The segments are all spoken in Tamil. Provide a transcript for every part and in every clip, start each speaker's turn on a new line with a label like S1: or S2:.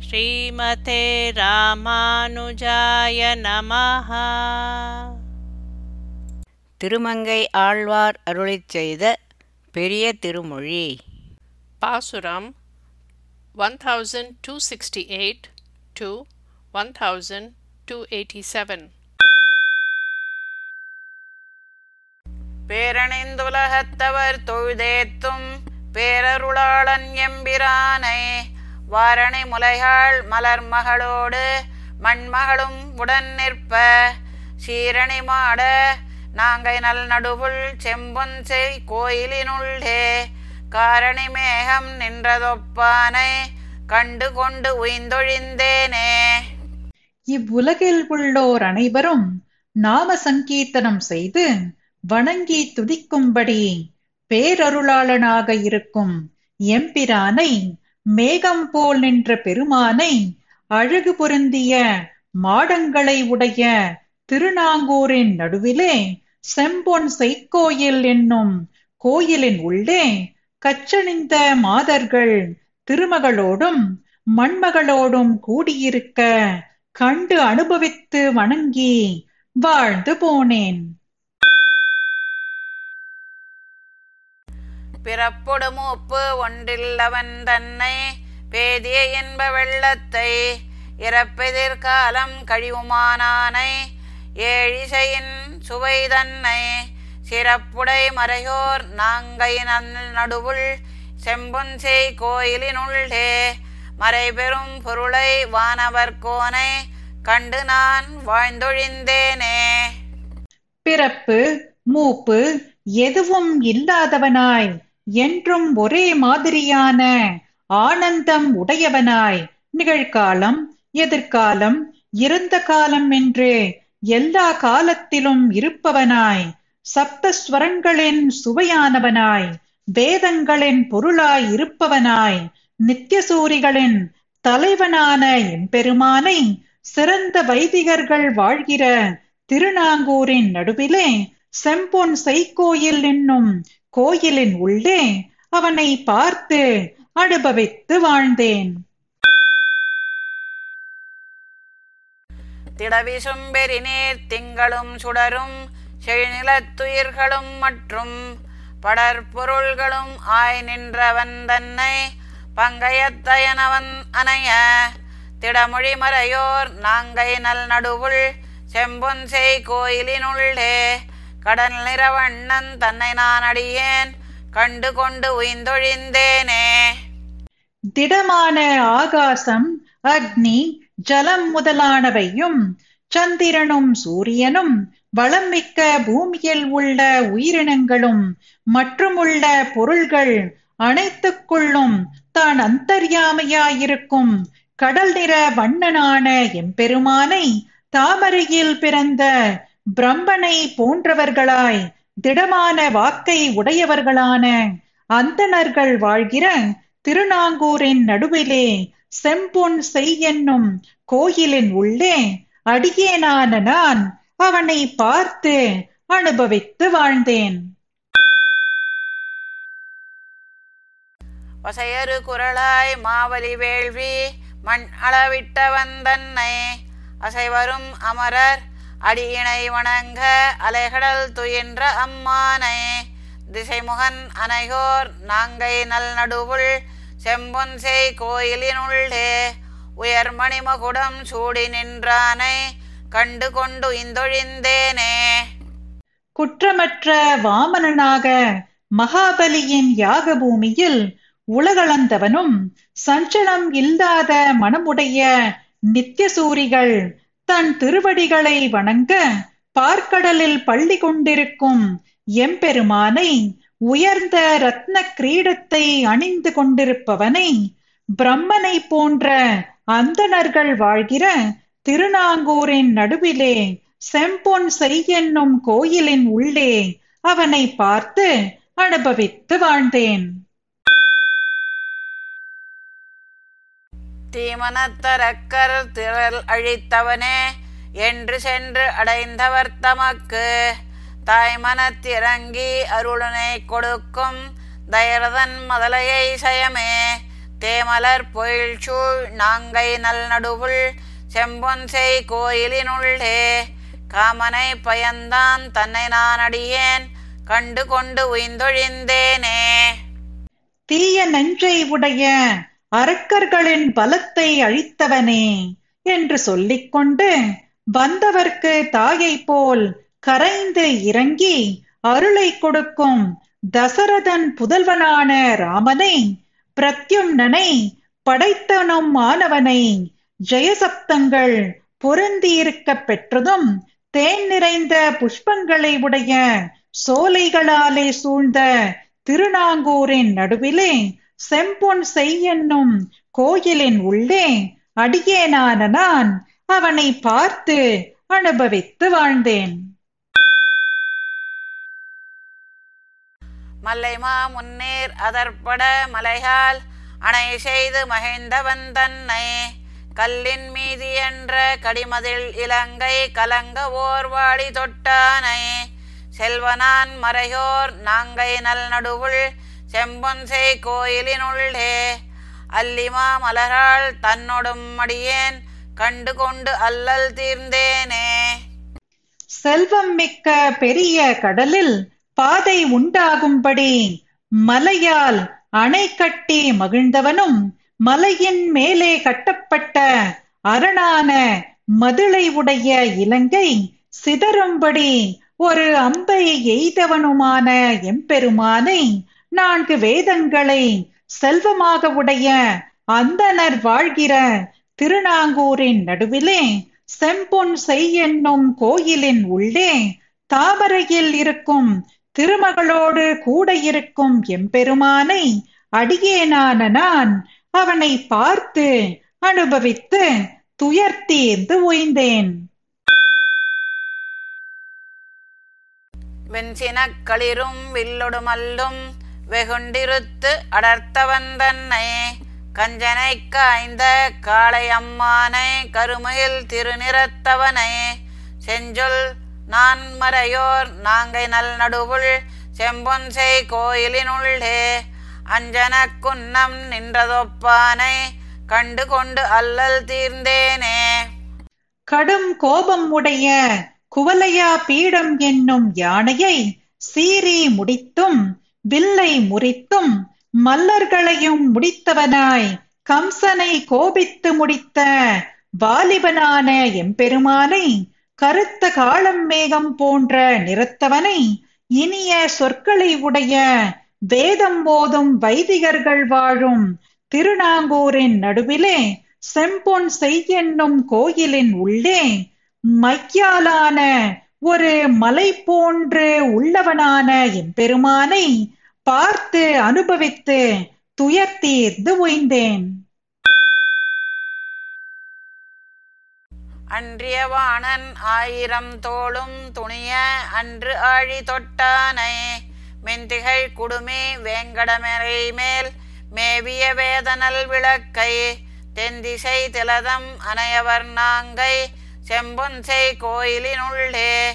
S1: ஸ்ரீமதே ராமானுஜாய நமஹ.
S2: திருமங்கை ஆழ்வார் அருளிச் செய்த பெரிய திருமொழி.
S1: பாசுரம் 1268 to 1287
S3: பேரணிந்துலகத்தவர் தொழுதேத்தும் பேரருளாளன் எம்பிரானை வாரணி முலைகள் மலர் மகளோடு மண்மகளும் உடன் நிற்ப. சீரணி மாட நாங்கை நல் நடுவுள் செம்பொன் செய் கோயிலினுள்ளே காரணி மேகம் நின்றதொப்பானை கண்டு கொண்டு உய்ந்தொழிந்தேனே.
S4: இவ்வுலகில் உள்ளோர் அனைவரும் நாம சங்கீர்த்தனம் செய்து வணங்கி துதிக்கும்படி பேரருளாளனாக இருக்கும் எம்பிரானை மேகம் போல் நின்ற பெருமானை அழகு பொருந்திய மாடங்களை உடைய திருநாங்கூரின் நடுவிலே செம்பொன் செய்கோயில் என்னும் கோயிலின் உள்ளே கச்சணிந்த மாதர்கள் திருமகளோடும் மண்மகளோடும் கூடியிருக்க கண்டு அனுபவித்து வணங்கி வாழ்ந்து போனேன்.
S3: பிறப்பொடு மூப்பு ஒன்றில்லவன் தன்னை பேதிய என்ப வெள்ளத்தை இறப்பெதிர்காலம் கழிவுமானானை ஏழிசையின் சுவை தன்னை சிறப்புடை மறையோர் நாங்கை நல் நடுவுள் செம்பொன்செய் கோயிலினுள்ளே மறைபெறும் பொருளை வானவர் கோனை கண்டு நான் வாழ்ந்தொழிந்தேனே.
S4: பிறப்பு மூப்பு எதுவும் இல்லாதவனாய் என்றும் ஒரே மாதிரியான ஆனந்தம் உடையவனாய். நிகழ்காலம் எதிர்காலம் இருந்த காலம் என்று எல்லா காலத்திலும் இருப்பவனாய். சப்தஸ்வரங்களின் சுவையானவனாய் வேதங்களின் பொருளாய் இருப்பவனாய். நித்தியசூரிகளின் தலைவனான எம்பெருமானை சிறந்த வைதிகர்கள் வாழ்கிற திருநாங்கூரின் நடுவிலே செம்பொன் செய்கோயில் என்னும் கோயிலின் உள்ளே அவனை பார்த்து அனுபவித்து வாழ்ந்தேன்.
S3: திடவிசும் பெரிநீர் திங்களும் சுடரும் செழிநிலத்துயிர்களும் மற்றும் படற்பொருள்களும் ஆய் நின்றவன் தன்னை பங்கையத்தயனவன் அணைய திடமொழி மறையோர் நாங்கை நல் நடுவுள் செம்பொன் செய் கோயிலினுள்ளே கடல் நிறவண்ணன் தன்னை நான் அடியேன் கண்டு கொண்டு உய்ந்தொழிந்தேனே.
S4: திடமான ஆகாசம் அக்னி ஜலம் முதலானவையும் சந்திரனும் சூரியனும் வளம் மிக்க பூமியில் உள்ள உயிரினங்களும் மற்றுமுள்ள பொருள்கள் அனைத்துக்குள்ளும் தான் அந்தர்யாமையாயிருக்கும். கடல் நிற வண்ணனான எம்பெருமானை தாமரையில் பிறந்த பிரம்மனை போன்றவர்களாய் திடமான வாக்கை உடையவர்களான அந்தணர்கள் வாழ்கிற திருநாங்கூரின் நடுவிலே செம்பொன் செய் என்னும் கோயிலின் உள்ளே அடியேனான நான் அவனை பார்த்து அனுபவித்து வாழ்ந்தேன்.
S3: வசையறு குரலாய் மாவலி வேள்வி மண் அளவிட்ட வந்தன்னை அசைவரும் அமரர் அடியினை வணங்க அலைகடல் துயின்ற அம்மானை. திசைமுகன் அனையோர் நாங்கை நல் நடுவுள் செம்பொன் கோயிலினுள்ளே. உயர்மணி மகுடம் சூடி நின்றானை கண்டு கொண்டு இந்தொழிந்தேனே.
S4: குற்றமற்ற வாமனனாக மகாபலியின் யாக பூமியில் உலகளந்தவனும் சஞ்சலம் இல்லாத மனமுடைய நித்தியசூரிகள் தன் திருவடிகளை வணங்க பார்க்கடலில் பள்ளி கொண்டிருக்கும் எம்பெருமானை உயர்ந்த ரத்ன கிரீடத்தை அணிந்து கொண்டிருப்பவனை பிரம்மனை போன்ற அந்தணர்கள் வாழ்கிற திருநாங்கூரின் நடுவிலே செம்பொன் செய் என்னும் கோயிலின் உள்ளே அவனை பார்த்து அனுபவித்து வாழ்ந்தேன்.
S3: தீமனத்தரக்கர் திரள் அழித்தவனே என்று சென்று அடைந்தவர் தமக்கு. தாய்மனத்திறங்கி அருளனை கொடுக்கும் தயரதன் மதலையை சயமே. தேமலர் பொயில் சூழ் நாங்கை நல் நடுவுள் செம்பொன்செய் கோயிலினுள்ளே. காமனை பயந்தான் தன்னை நான் அடியேன் கண்டு கொண்டு உய்ந்தொழிந்தேனே.
S4: தீய நெஞ்சை உடைய அரக்கர்களின் பலத்தை அழித்தவனே என்று சொல்லிக்கொண்டு வந்தவர்க்கு தாயை போல் கரைந்து இறங்கி அருளை கொடுக்கும் தசரதன் புதல்வனான ராமனை பிரத்யும்னனை படைத்தனும் ஆனவனை ஜெயசப்தங்கள் பொருந்தியிருக்க பெற்றதும் தேன் நிறைந்த புஷ்பங்களை உடைய சோலைகளாலே சூழ்ந்த திருநாங்கூரின் நடுவிலே செம்பொன் செய்யென்னும் கோயிலின் உள்ளே அடியேனான நான் அவனை பார்த்து அனுபவித்து வாழ்ந்தேன்.
S3: மல்லைமா முன்னேர் அதற்பட மலையால் அணை செய்து மகிழ்ந்தவன் தன்னை. கல்லின் மீதி என்ற கடிமதில் இலங்கை கலங்க ஓர் வாடி தொட்டானை. செல்வனான் மறையோர் நாங்கை நல் நடுவுள் செம்பொன்சை கோயிலினுள்ளே அல்லிமா மலராள் தன்னொடும் அடியேன் கண்டு கொண்டு அல்லல் தீர்ந்தேனே.
S4: செல்வம் மிக்க பெரிய கடலில் பாதை உண்டாகும்படி மலையால் அணை கட்டி மகிழ்ந்தவனும் மலையின் மேலே கட்டப்பட்ட அரணான மதுளை உடைய இலங்கை சிதறும்படி ஒரு அம்பை எய்தவனுமான எம்பெருமானை நான்கு வேதங்களை செல்வமாக உடைய அந்தனர் வாழ்கிற திருநாங்கூரின் நடுவிலே செம்பொன் செய் என்னும் கோயிலின் உள்ளே தாமரையில் இருக்கும் திருமகளோடு கூட இருக்கும் எம்பெருமானை அடியேனான நான் அவனை பார்த்து அனுபவித்து துயர் ஓய்ந்தேன்
S3: வெண்சினக் களிரும் வில்லொடுமல்லும் வெகுண்டிருத்து அடர்த்தவன் தன்னை கஞ்சனை காய்ந்த காளை அம்மானை கருமையில் திருநிறத்தவனை. செஞ்சொல் நான் மறையோர் நாங்கை நல் நடுவுள் செம்பொன்சை கோயிலினுள்ளே. அஞ்சன குன்னம் நின்றதொப்பானை கண்டு கொண்டு அல்லல் தீர்ந்தேனே.
S4: கடும் கோபம் உடைய குவலையா பீடம் என்னும் யானையை சீறி முடித்தும் வில்லை முறித்தும் மல்லர்களையும் முடித்தவனாய் கம்சனை கோபித்து முடித்த வாலிபனான எம்பெருமானை கருத்த காளம் மேகம் போன்ற நிறத்தவனை இனிய சொற்களை உடைய வேதம் போதும் வைதிகர்கள் வாழும் திருநாங்கூரின் நடுவிலே செம்பொன் செய்யென்னும் கோயிலின் உள்ளே மையாலான ஒரு மலை போன்று உள்ளவனான எம்பெருமானை பார்த்து அனுபவித்து துயர் தீர்ந்து ஓய்ந்தேன்.
S3: அன்றியவாணன் ஆயிரம் தோளும் துணிய அன்று ஆழி தொட்டானை. மெந்திகை குடுமி வேங்கடமரை மேல் மேவிய வேதனல் விளக்கை. தென்திசை திலதம் அனையவர் நாங்கை செம்பொன்சை கோயிலினுள்ளே.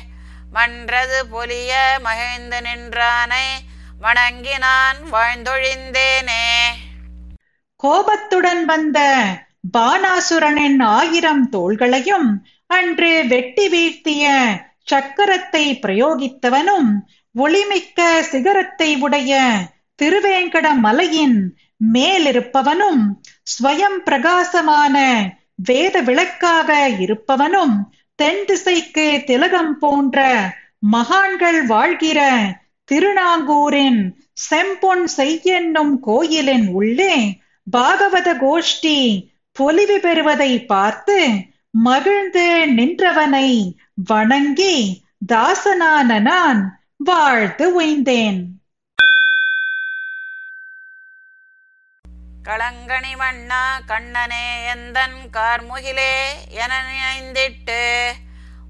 S3: மன்றது பொலிய மகிழ்ந்து நின்றானை. வணங்கி நான் வாழ்ந்தொழிந்தேனே.
S4: கோபத்துடன் வந்த பானாசுரனின் ஆயிரம் தோள்களையும் அன்று வெட்டி வீழ்த்திய சக்கரத்தை பிரயோகித்தவனும் ஒளிமிக்க சிகரத்தை உடைய திருவேங்கட மலையின் மேலிருப்பவனும் ஸ்வயம் பிரகாசமான வேத விளக்காக இருப்பவனும் தென் திசைக்கு திலகம் போன்ற மகான்கள் வாழ்கிற திருநாங்கூரின் செம்பொன் செய்யென்னும் கோயிலின் உள்ளே பாகவத கோஷ்டி பொலிவு பெறுவதை பார்த்து மகிழ்ந்து நின்றவனை வணங்கி தாசனான நான் வாழ்த்து உய்ந்தேன்.
S3: களங்கணி வண்ணா கண்ணனே எந்தன் கார்முகிலே என நினைந்திட்டு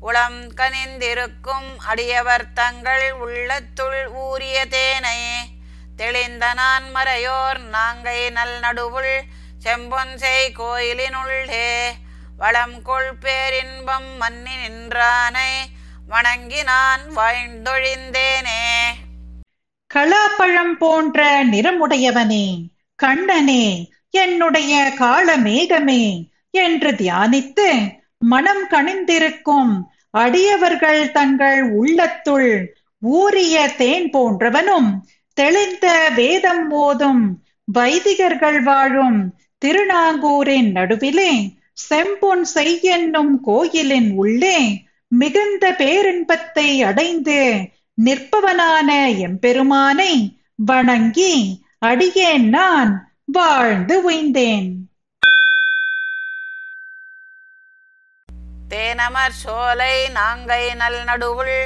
S3: உளம் கனிந்திருக்கும் அடியவர் தங்கள் உள்ளத்துள் ஊரிய தேனை. தெளிந்த நான் மறையோர் நாங்கை நல் நடுவுள் செம்பொன்செய் கோயிலினுள்ளே. வளம் கொள் பேரின்பம் மன்னி நின்றானை வணங்கி நான் வாழ்ந்தொழிந்தேனே
S4: கலாப்பழம் போன்ற நிறமுடையவனே கண்ணனே என்னுடைய காளமேகமே என்று தியானித்து மனம் கணிந்திருக்கும் அடியவர்கள் தங்கள் உள்ளத்துள் ஊறிய தேன் போன்றவனும் தெளிந்த வேதம் ஓதும் வைதிகர்கள் வாழும் திருநாங்கூரின் நடுவிலே செம்பொன் செய்யென்னும் கோயிலின் உள்ளே மிகுந்த பேரின்பத்தை அடைந்து நிற்பவனான எம்பெருமானை வணங்கி அடியேன் நான் வாழ்ந்து உய்ந்தேன்.
S3: தேனமர் சோலை நாங்கை நல் நடுவுள்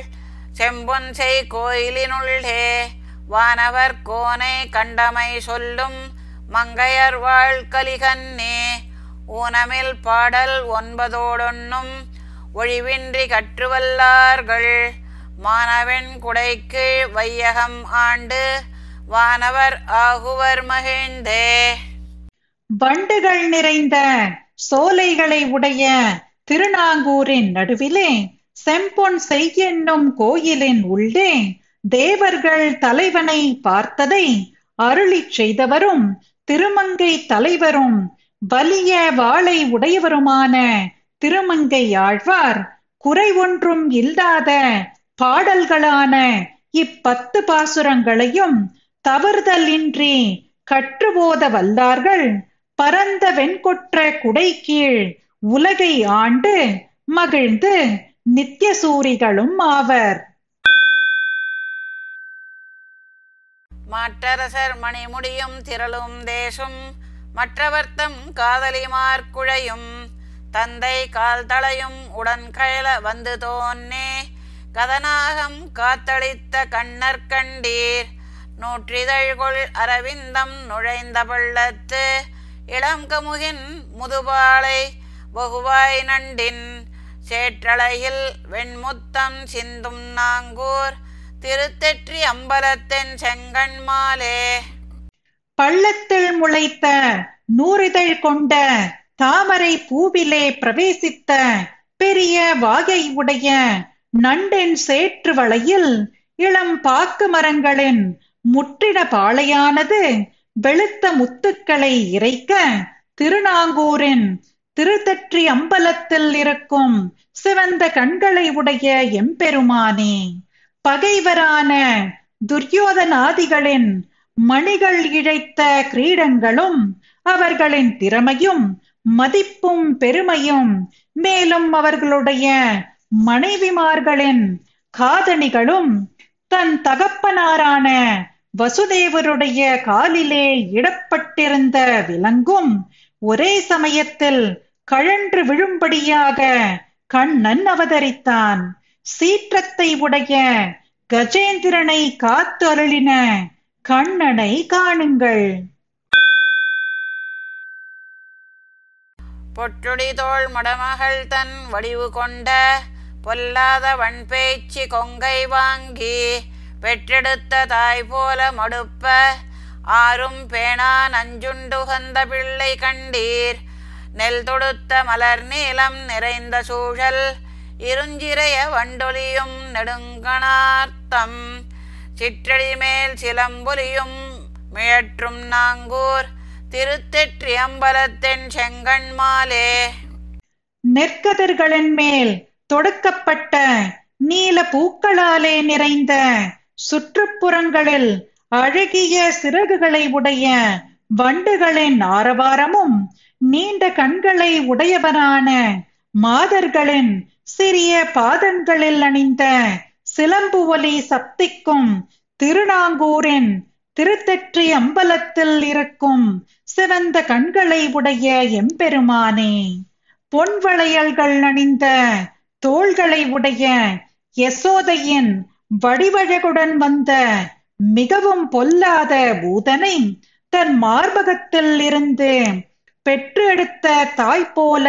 S3: செம்பொன்சை கோயிலினுள்ளே. வானவர் கோனை கண்டமை சொல்லும் மங்கையர் வாழ் கலிகன்னே ஊனமில் பாடல் ஒன்பதோடொன்னும் ஒழிவின்றி கற்றுவல்லார்கள். மாணவன் குடைக்கு வையகம் ஆண்டு வானவர் ஆகுவர் மகிழ்ந்தே.
S4: வண்டுகள் நிறைந்த சோலைகளை உடைய திருநாங்கூரின் நடுவிலே செம்பொன் செய்யென்னும் கோயிலின் உள்ளே தேவர்கள் தலைவனை பார்த்ததை அருளிச் செய்தவரும் திருமங்கை தலைவரும் வலிய வாளை உடையவருமான திருமங்கை ஆழ்வார் குறை ஒன்றும் இல்லாத பாடல்களான இப்பத்து பாசுரங்களையும் தவறுதலின்றி கற்றுபோத வல்லார்கள் பரந்த வெண்கொற்ற குடை கீழ் உலகை ஆண்டு மகிழ்ந்து நித்திய சூரிகளும் ஆவர்.
S3: மாற்றரசர் மணிமுடியும் திரளும் தேசும் மற்றவர்த்தம் காதலிமார் குழையும். தந்தை கால் தளையும் உடன் கயல வந்து தோன்னே கதனாகம் காத்தளித்த கண்ணர் கண்டீர். நூற்றிதழ்கொள் அரவிந்தம் நுழைந்த பள்ளத்து இளம் கமுகின் முதுபாலை வகுவாய் நண்டின் சேற்றலையில் வெண்முத்தம் சிந்தும் நாங்கூர் திருத்தெற்றி அம்பலத்தின் செங்கண்மாலே.
S4: பள்ளத்தில் முளைத்த நூறிதழ் கொண்ட தாமரை பூவிலே பிரவேசித்த பெரிய வாகை உடைய நண்டின் சேற்று வளையில் இளம் பாக்கு மரங்களின் முற்றிட பாளையானது வெளுத்த முத்துக்களை இறைக்க திருநாங்கூரின் திருத்தற்றி அம்பலத்தில் இருக்கும் சிவந்த கண்களை உடைய எம்பெருமானே பகைவரான துரியோதனாதிகளின் மணிகள் இழைத்த கிரீடங்களும் அவர்களின் திறமையும் மதிப்பும் பெருமையும் மேலும் அவர்களுடைய மனைவிமார்களின் காதணிகளும் தன் தகப்பனாரான வசுதேவருடைய காலிலே இடப்பட்டிருந்த விலங்கும் ஒரே சமயத்தில் கழன்று விழும்படியாக கண்ணன் அவதரித்தான். சீற்றத்தை உடைய கஜேந்திரனை காத்து அருளின கண்ணனை காணுங்கள்.
S3: பொற்றுடி மடமகள் தன் வடிவு கொண்ட பொல்லாத வன்பேச்சி கொங்கை வாங்கி பெற்றெடுத்த தாய் போல மடுப்ப ஆரும் பேணா நஞ்சுண்டுகந்த பிள்ளை கண்டீர். நெல் தொடுத்த மலர் நீளம் நிறைந்த சூழல் இருஞ்சிறைய வண்டொலியும் நெடுங்கணார்த்தம். சிற்றடி மேல் சிலம்பொலியும் மிழற்றும் நாங்கூர் திருத்தெற்றியம்பலத்தின் செங்கண் மாலே.
S4: நெற்கதிர்களின் மேல் தொடுக்கப்பட்ட நீல பூக்களாலே நிறைந்த சுற்றுப்புறங்களில் அழகிய சிறகுகளை உடைய வண்டுகளின் ஆரவாரமும் நீண்ட கண்களை உடையவனான மாதர்களின் சிறிய பாதங்களில் அணிந்த சிலம்பு ஒலி சப்திக்கும் திருநாங்கூரின் திருத்தெற்றி அம்பலத்தில் இருக்கும் சிவந்த கண்களை உடைய எம்பெருமானே பொன் வளையல்கள் அணிந்த தோள்களை உடைய யசோதையின் வடிவழகுடன் வந்த மிகவும் பொல்லாத பூதனை தன் மார்பகத்தில் இருந்து பெற்று எடுத்த தாய் போல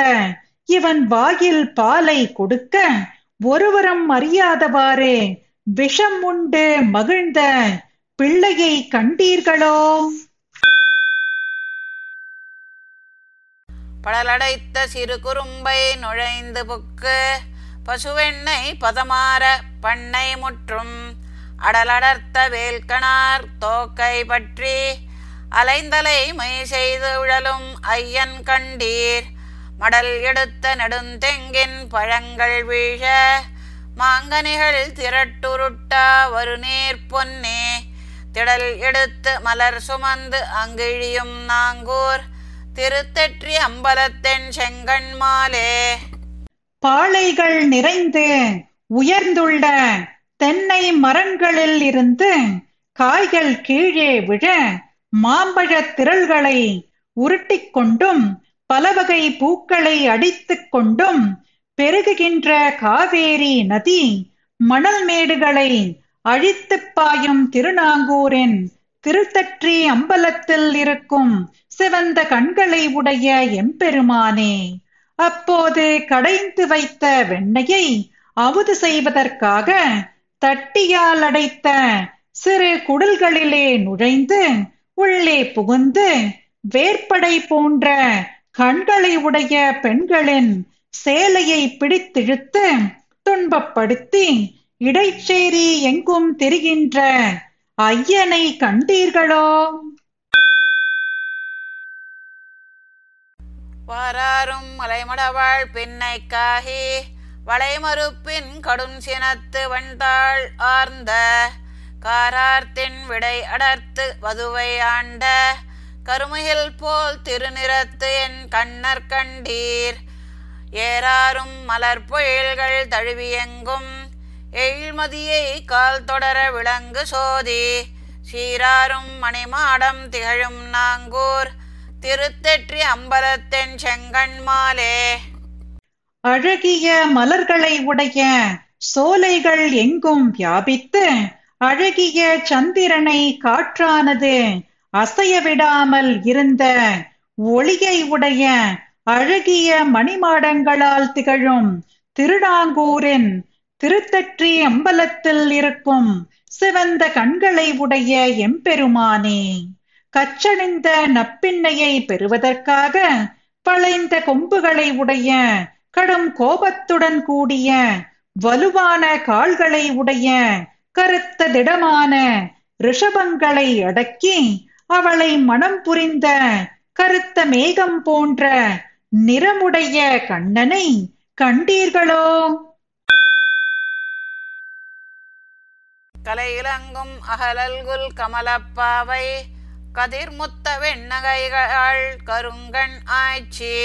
S4: இவன் வாயில் பாலை கொடுக்க ஒருவரும் அறியாதவாறு விஷம் உண்டு மகிழ்ந்த பிள்ளையை கண்டீர்களோ?
S3: படலடைத்த சிறு குறும்பை நுழைந்து புக்கு பசுவெண்ணை பதமாற பண்ணை முற்றும் அடலடர்த்த வேல்கணார் தோக்கை பற்றி அலைந்தலை மை செய்து உழலும் ஐயன் கண்டீர். மடல் எடுத்த நெடுந்தெங்கின் பழங்கள் வீழ மாங்கனிகள் திரட்டுருட்டா வருநீர் பொன்னே. திடல் எடுத்து மலர் சுமந்து அங்கிழியும் நாங்கூர் திருத்தெற்றி அம்பலத்தென் செங்கண்மாலே
S4: பாளைகள் நிறைந்து உயர்ந்துள்ள தென்னை மரங்களில் இருந்து காய்கள் கீழே விழ மாம்பழத் திரள்களை உருட்டிக் கொண்டும் பலவகை பூக்களை அடித்துக் கொண்டும் பெருகுகின்ற காவேரி நதி மணல் மேடுகளை அழித்துப் பாயும் திருநாங்கூரின் திருத்தற்றி அம்பலத்தில் இருக்கும் சிவந்த கண்களை உடைய எம்பெருமானே அப்போது கடைந்து வைத்த வெண்ணையை அவது செய்வதற்காக தட்டியால் அடைத்த சிறு குடல்களிலே நுழைந்து உள்ளே புகுந்து வேற்படை போன்ற கண்களை உடைய பெண்களின் சேலையை பிடித்திழுத்து துன்பப்படுத்தி இடைச்சேரி எங்கும் தெரிகின்ற ஐயனை கண்டீர்களோ?
S3: வாராரும் மலைமடவாள் பின்னைக்காகி வளைமறுப்பின் கடும் சினத்து வந்தாள் ஆர்ந்த காரார்த்தின் விடை அடர்த்து வதுவை ஆண்ட கருமுகில் போல் திருநிறத்து என் கண்ணர் கண்டீர். ஏறாரும் மலர் பொழில்கள் தழுவியெங்கும் எழில்மதியை கால் தொடர விளங்கு சோதி. சீராரும் மணிமாடம் திகழும் நாங்கூர் திருத்தெற்றி அம்பலத்தின் செங்கண் மாலே.
S4: அழகிய மலர்களை உடைய சோலைகள் எங்கும் வியாபித்து அழகிய சந்திரனை காற்றானது அசைய விடாமல் இருந்த ஒளியை உடைய அழகிய மணிமாடங்களால் திகழும் திருடாங்கூரின் திருத்தற்றி அம்பலத்தில் இருக்கும் சிவந்த கண்களை உடைய எம்பெருமானே கச்சணிந்த நப்பின்னையை பெறுவதற்காக பழைந்த கொம்புகளை உடைய கடும் கோபத்துடன் கூடிய வலுவான கால்களை உடைய கருத்த திடமான ரிஷபங்களை அடக்கி அவளை மனம் புரிந்த கருத்த மேகம் போன்ற நிறமுடைய கண்ணனை கண்டீர்களோ?
S3: கலையிலங்கும் அகலல்குல் கமலப்பாவை கதிர்முத்த வெண்ணகைகள் கருங்கண் ஆய்ச்சி.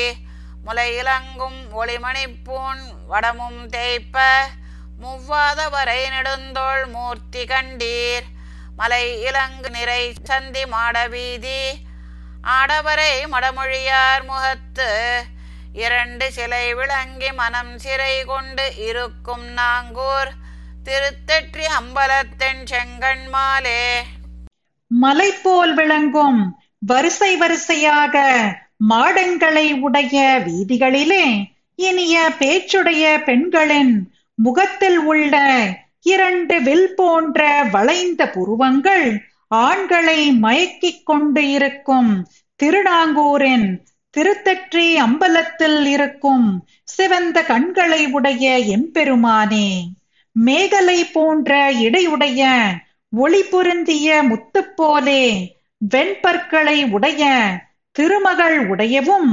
S3: முலையிலங்கும் ஒளிமணிப்பூன் வடமும் தேய்ப்ப முவ்வாத நெடுந்தோள் மூர்த்தி கண்டீர். மலை இலங்கு நிறை சந்தி மாட வீதி. ஆடவரை மடமொழியார் முகத்து. இரண்டு சிலை விளங்கி மனம் சிறை கொண்டு இருக்கும் நாங்கூர். திருத்தெற்றி அம்பலத்தென் செங்கண்மாலே
S4: மலை போல் விளங்கும் வரிசை வரிசையாக மாடங்களை உடைய வீதிகளிலே இனிய பேச்சுடைய பெண்களின் முகத்தில் உள்ள இரண்டு வில் போன்ற வளைந்த புருவங்கள் ஆண்களை மயக்கிக் கொண்டு இருக்கும். திருநாங்கூரின் திருத்தற்றி அம்பலத்தில் இருக்கும் சிவந்த கண்களை உடைய எம்பெருமானே மேகலை போன்ற இடையுடைய ஒளி பொருந்திய முத்து போலே வெண்பற்களை உடைய திருமகள் உடையவும்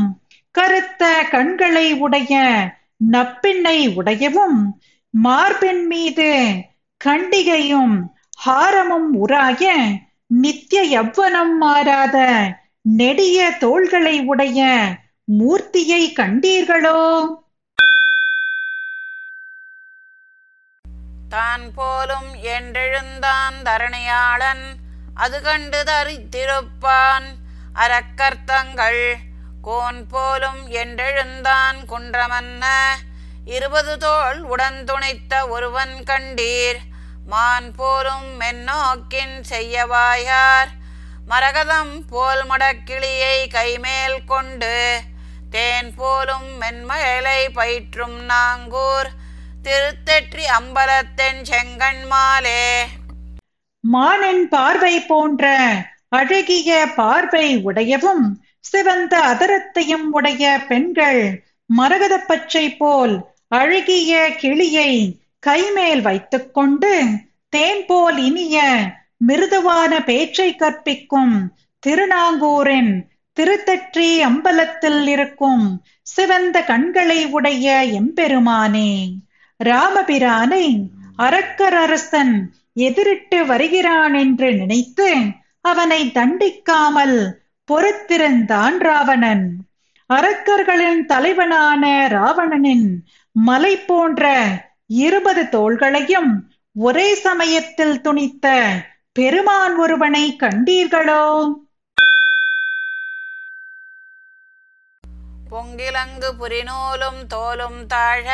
S4: கருத்த கண்களை உடைய நப்பிண்ணை உடையவும் மார்பின் மீது கண்டிகையும் ஹாரமும் உராய நித்திய யவ்வனம் மாறாத நெடிய தோள்களை உடைய மூர்த்தியை கண்டீர்களோ?
S3: தான் போலும் என்றெழுந்தான் தரணியாளன் அது கண்டு தரித்திருப்பான். அறக்கர்த்தங்கள் கோன் போலும் என்றெழுந்தான் குன்றமன்ன இருபது தோள் உடன் துணைத்த ஒருவன் கண்டீர். மான் போரும் மென்னோக்கின் செய்யவாயார். மரகதம் போல் மடக்கிளியை கைமேல் கொண்டு தேன் போலும் மென்மயலை பயிற்றும் நாங்கூர். திருத்தெற்றி அம்பலத்தென் செங்கண்மாலே
S4: மானின் பார்வை போன்ற அழகிய பார்வை உடையவும் சிவந்த அதரத்தையும் உடைய பெண்கள் மரகத பச்சை போல் அழகிய கிளியை கைமேல் வைத்துக்கொண்டு தேன் போல் இனிய மிருதுவான பேச்சை கற்பிக்கும் திருநாங்கூரின் திருத்தற்றி அம்பலத்தில் இருக்கும் சிவந்த கண்களை உடைய எம்பெருமானே ராமபிரானை அரக்கர் அரசன் எதிரிட்டு வருகிறான் என்று நினைத்து அவனை தண்டிக்காமல் பொறுத்திருந்தான் ராவணன். அரக்கர்களின் தலைவனான ராவணனின் மலை போன்ற இருபது தோள்களையும் ஒரே சமயத்தில் துணித்த பெருமான் ஒருவனை கண்டீர்களோ?
S3: பொங்கிலங்கு புரிநூலும் தோலும் தாழ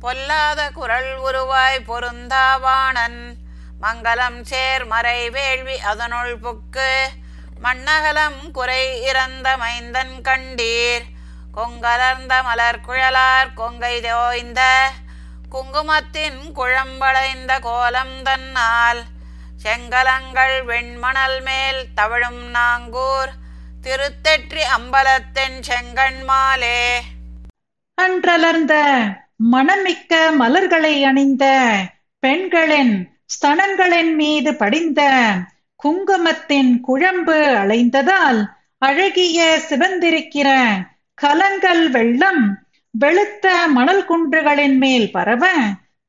S3: பொல்லாத குரல் உருவாய் பொருந்தாவாணன் மங்களம் சேர் மறை வேள்வி அதனுள் புக்கு மண்ணகலம் குறை இறந்த மைந்தன் கண்டீர். கொங்கலர்ந்த மலர் குழலார் கொங்கை தோய்ந்த குங்குமத்தின் குழம்பளைந்த கோலம் தன்னால். செங்கலங்கள் வெண்மணல் மேல் தவழும் நாங்கூர் திருத்தெற்றி அம்பலத்தின் செங்கண்மாலே
S4: அன்றலர்ந்த மணமிக்க மலர்களை அணிந்த பெண்களின் ஸ்தனங்களின் மீது படிந்த குங்குமத்தின் குழம்பு அலைந்ததால் அழகிய சிவந்திருக்கிற கலங்கல் வெள்ளம் வெளுத்த மணல் குன்றுகளின் மேல் பரவ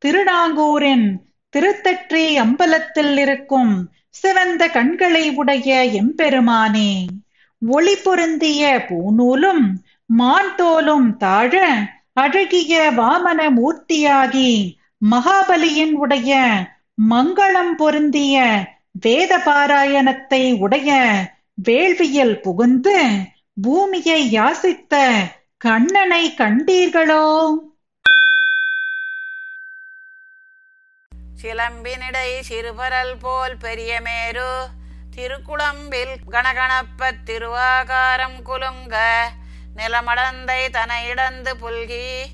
S4: திருநாங்கூரின் திருத்தற்றி அம்பலத்தில் இருக்கும் சிவந்த கண்களை உடைய எம்பெருமானே ஒளி பொருந்திய பூநூலும் மான்தோலும் தாழ அழகிய வாமன மூர்த்தியாகி மகாபலியின் உடைய மங்களம் பொருந்திய வேத பாராயணத்தை உடைய வேள்வியில் புகுந்து பூமியை யாசித்த கண்ணனை கண்டீர்களோ?
S3: சிலம்பினிடை சிறுபரல் போல் பெரிய மேரு திருக்குளம்பில் கணகணப்பத் திருவாகாரம் குலுங்க நிலமடந்தை தன இடந்து புல்கி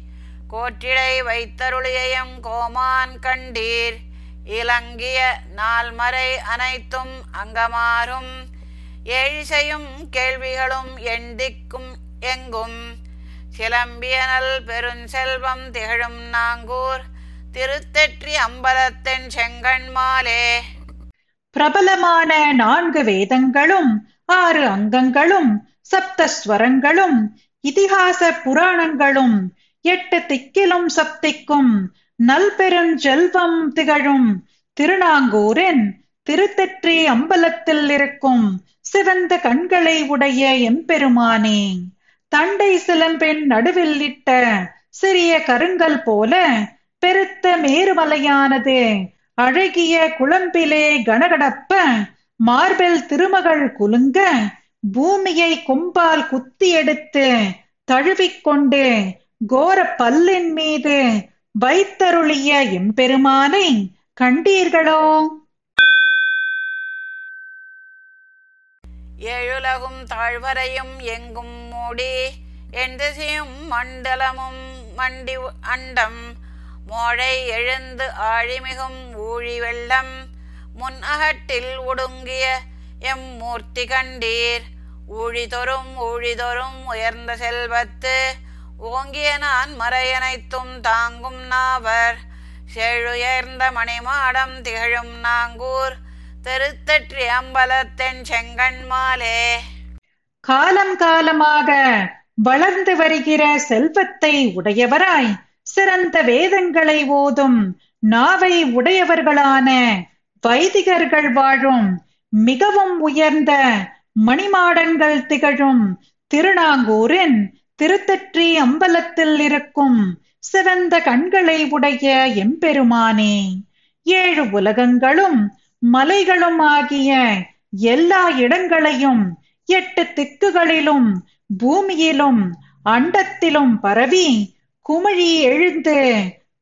S3: கோற்றிடை வைத்தருளியம் கோமான் கண்டீர். இலங்கிய நால்மறை அனைத்தும் அங்கமாறும் ஏழிசையும் கேள்விகளும் எண்டிக்கும் எங்கும். சிலம்பியனல் பெருஞ்செல்வம் திகழும் நாங்கூர். திருத்தெற்றி அம்பலத்தின் செங்கண்மாலே.
S4: பிரபலமான நான்கு வேதங்களும் ஆறு அங்கங்களும் சப்தஸ்வரங்களும் இதிகாச புராணங்களும் எட்டு திக்கிலும் சப்திக்கும் நல்பெரும் செல்வம் திகழும். திருநாங்கூரின் திருத்தெற்றி அம்பலத்தில் இருக்கும் சிவந்த கண்களை உடைய எம்பெருமானே தண்டை சிலம்பெண் நடுவில் இட்ட சிறிய கருங்கல் போல பெருத்த மேருமலையானது அழகிய குழம்பிலே கனகடப்ப மார்பெல் திருமகள் குலுங்க பூமியை கொம்பால் குத்தி எடுத்து தழுவிக்கொண்டு கோர பல்லின் மீது வைத்தருளிய எம்பெருமானை கண்டீர்களோ?
S3: எழுலகும் தாழ்வரையும் எங்கும் மூடி எண்திசையும் மண்டலமும் மண்டி அண்டம். மோழை எழுந்து ஆழிமிகும் ஊழி வெள்ளம் முன் அகட்டில் ஒடுங்கிய எம் மூர்த்தி கண்டீர். ஊழிதொரும் ஊழிதொரும் உயர்ந்த செல்வத்து ஓங்கிய நான் மறையனைத்தும் தாங்கும் நாவர். செழுயர்ந்த மணிமாடம் திகழும் நாங்கூர் திருத்தற்றி அம்பலத்தென் செங்கண்மாலே.
S4: காலம் காலமாக வளர்ந்து வருகிற செல்வத்தை உடையவராய் சிறந்த வேதங்களை ஓதும் நாவை உடையவர்களான வைதிகர்கள் வாழும் மிகவும் உயர்ந்த மணிமாடங்கள் திகழும் திருநாங்கூரின் திருத்தற்றி அம்பலத்தில் இருக்கும் சிறந்த கண்களை உடைய எம்பெருமானே. ஏழு உலகங்களும் மலைகளும் ஆகிய எல்லா இடங்களையும் எட்டு திக்குகளிலும் பூமியிலும் அண்டத்திலும் பரவி குமிழி எழுந்து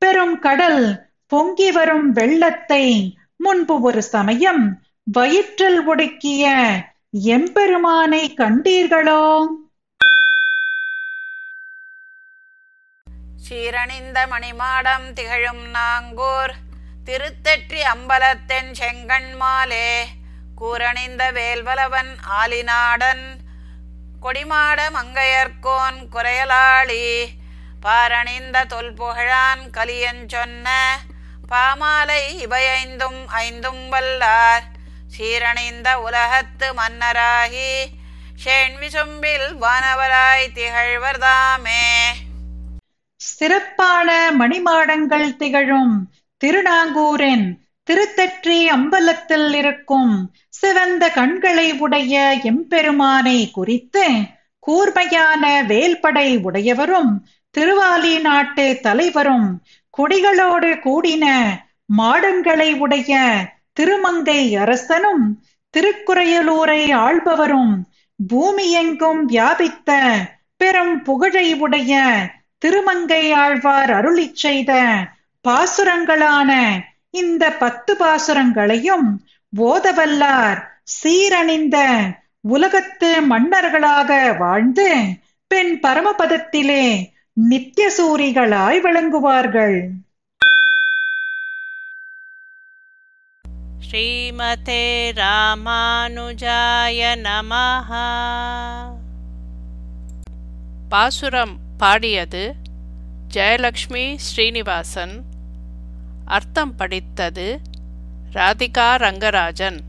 S4: பெரும் கடல் பொங்கி வரும் வெள்ளத்தை முன்பு ஒரு சமயம் வயிற்றில் ஒடுக்கிய எம்பெருமானை கண்டீர்களோ?
S3: சீரணிந்த மணிமாடம் திகழும் நாங்கூர் திருத்தற்றி அம்பலத்தென் செங்கண்மாலே கூரணிந்த வேல்வலவன் ஆலினாடன் கொடிமாட மங்கையர்கோன் குறையலாளி பாரணிந்த தொல்புகழான் கலியஞ்சொன்ன பாமாலை இவையைந்தும் ஐந்தும் வல்லார் சீரணிந்த உலகத்து மன்னராகி ஷேண்விசும்பில் வானவராய் திகழ்வர்தாமே
S4: சிறப்பான மணிமாடங்கள் திகழும் திருநாங்கூரின் திருத்தற்றி அம்பலத்தில் இருக்கும் சிவந்த கண்களை உடைய எம்பெருமானை குறித்து கூர்மையான வேல்படை உடையவரும் திருவாலி நாட்டு தலைவரும் குடிகளோடு கூடின மாடங்களை உடைய திருமங்கை அரசனும் திருக்குறையலூரை ஆள்பவரும் பூமியெங்கும் வியாபித்த பெரும் புகழை உடைய திருமங்கை ஆழ்வார் அருளிச் செய்த பாசுரங்களான இந்த பத்து பாசுரங்களையும் ஓதவல்லார் சீரணிந்த உலகத்து மன்னர்களாக வாழ்ந்து பெண் பரமபதத்திலே நித்திய சூரிகளாய் விளங்குவார்கள்.
S1: ஸ்ரீமதே ராமானுஜாய நமஹா. பாசுரம் பாடியது ஜெயலக்ஷ்மி ஸ்ரீனிவாசன். அர்த்தம் படித்தது ராதிகா ரங்கராஜன்.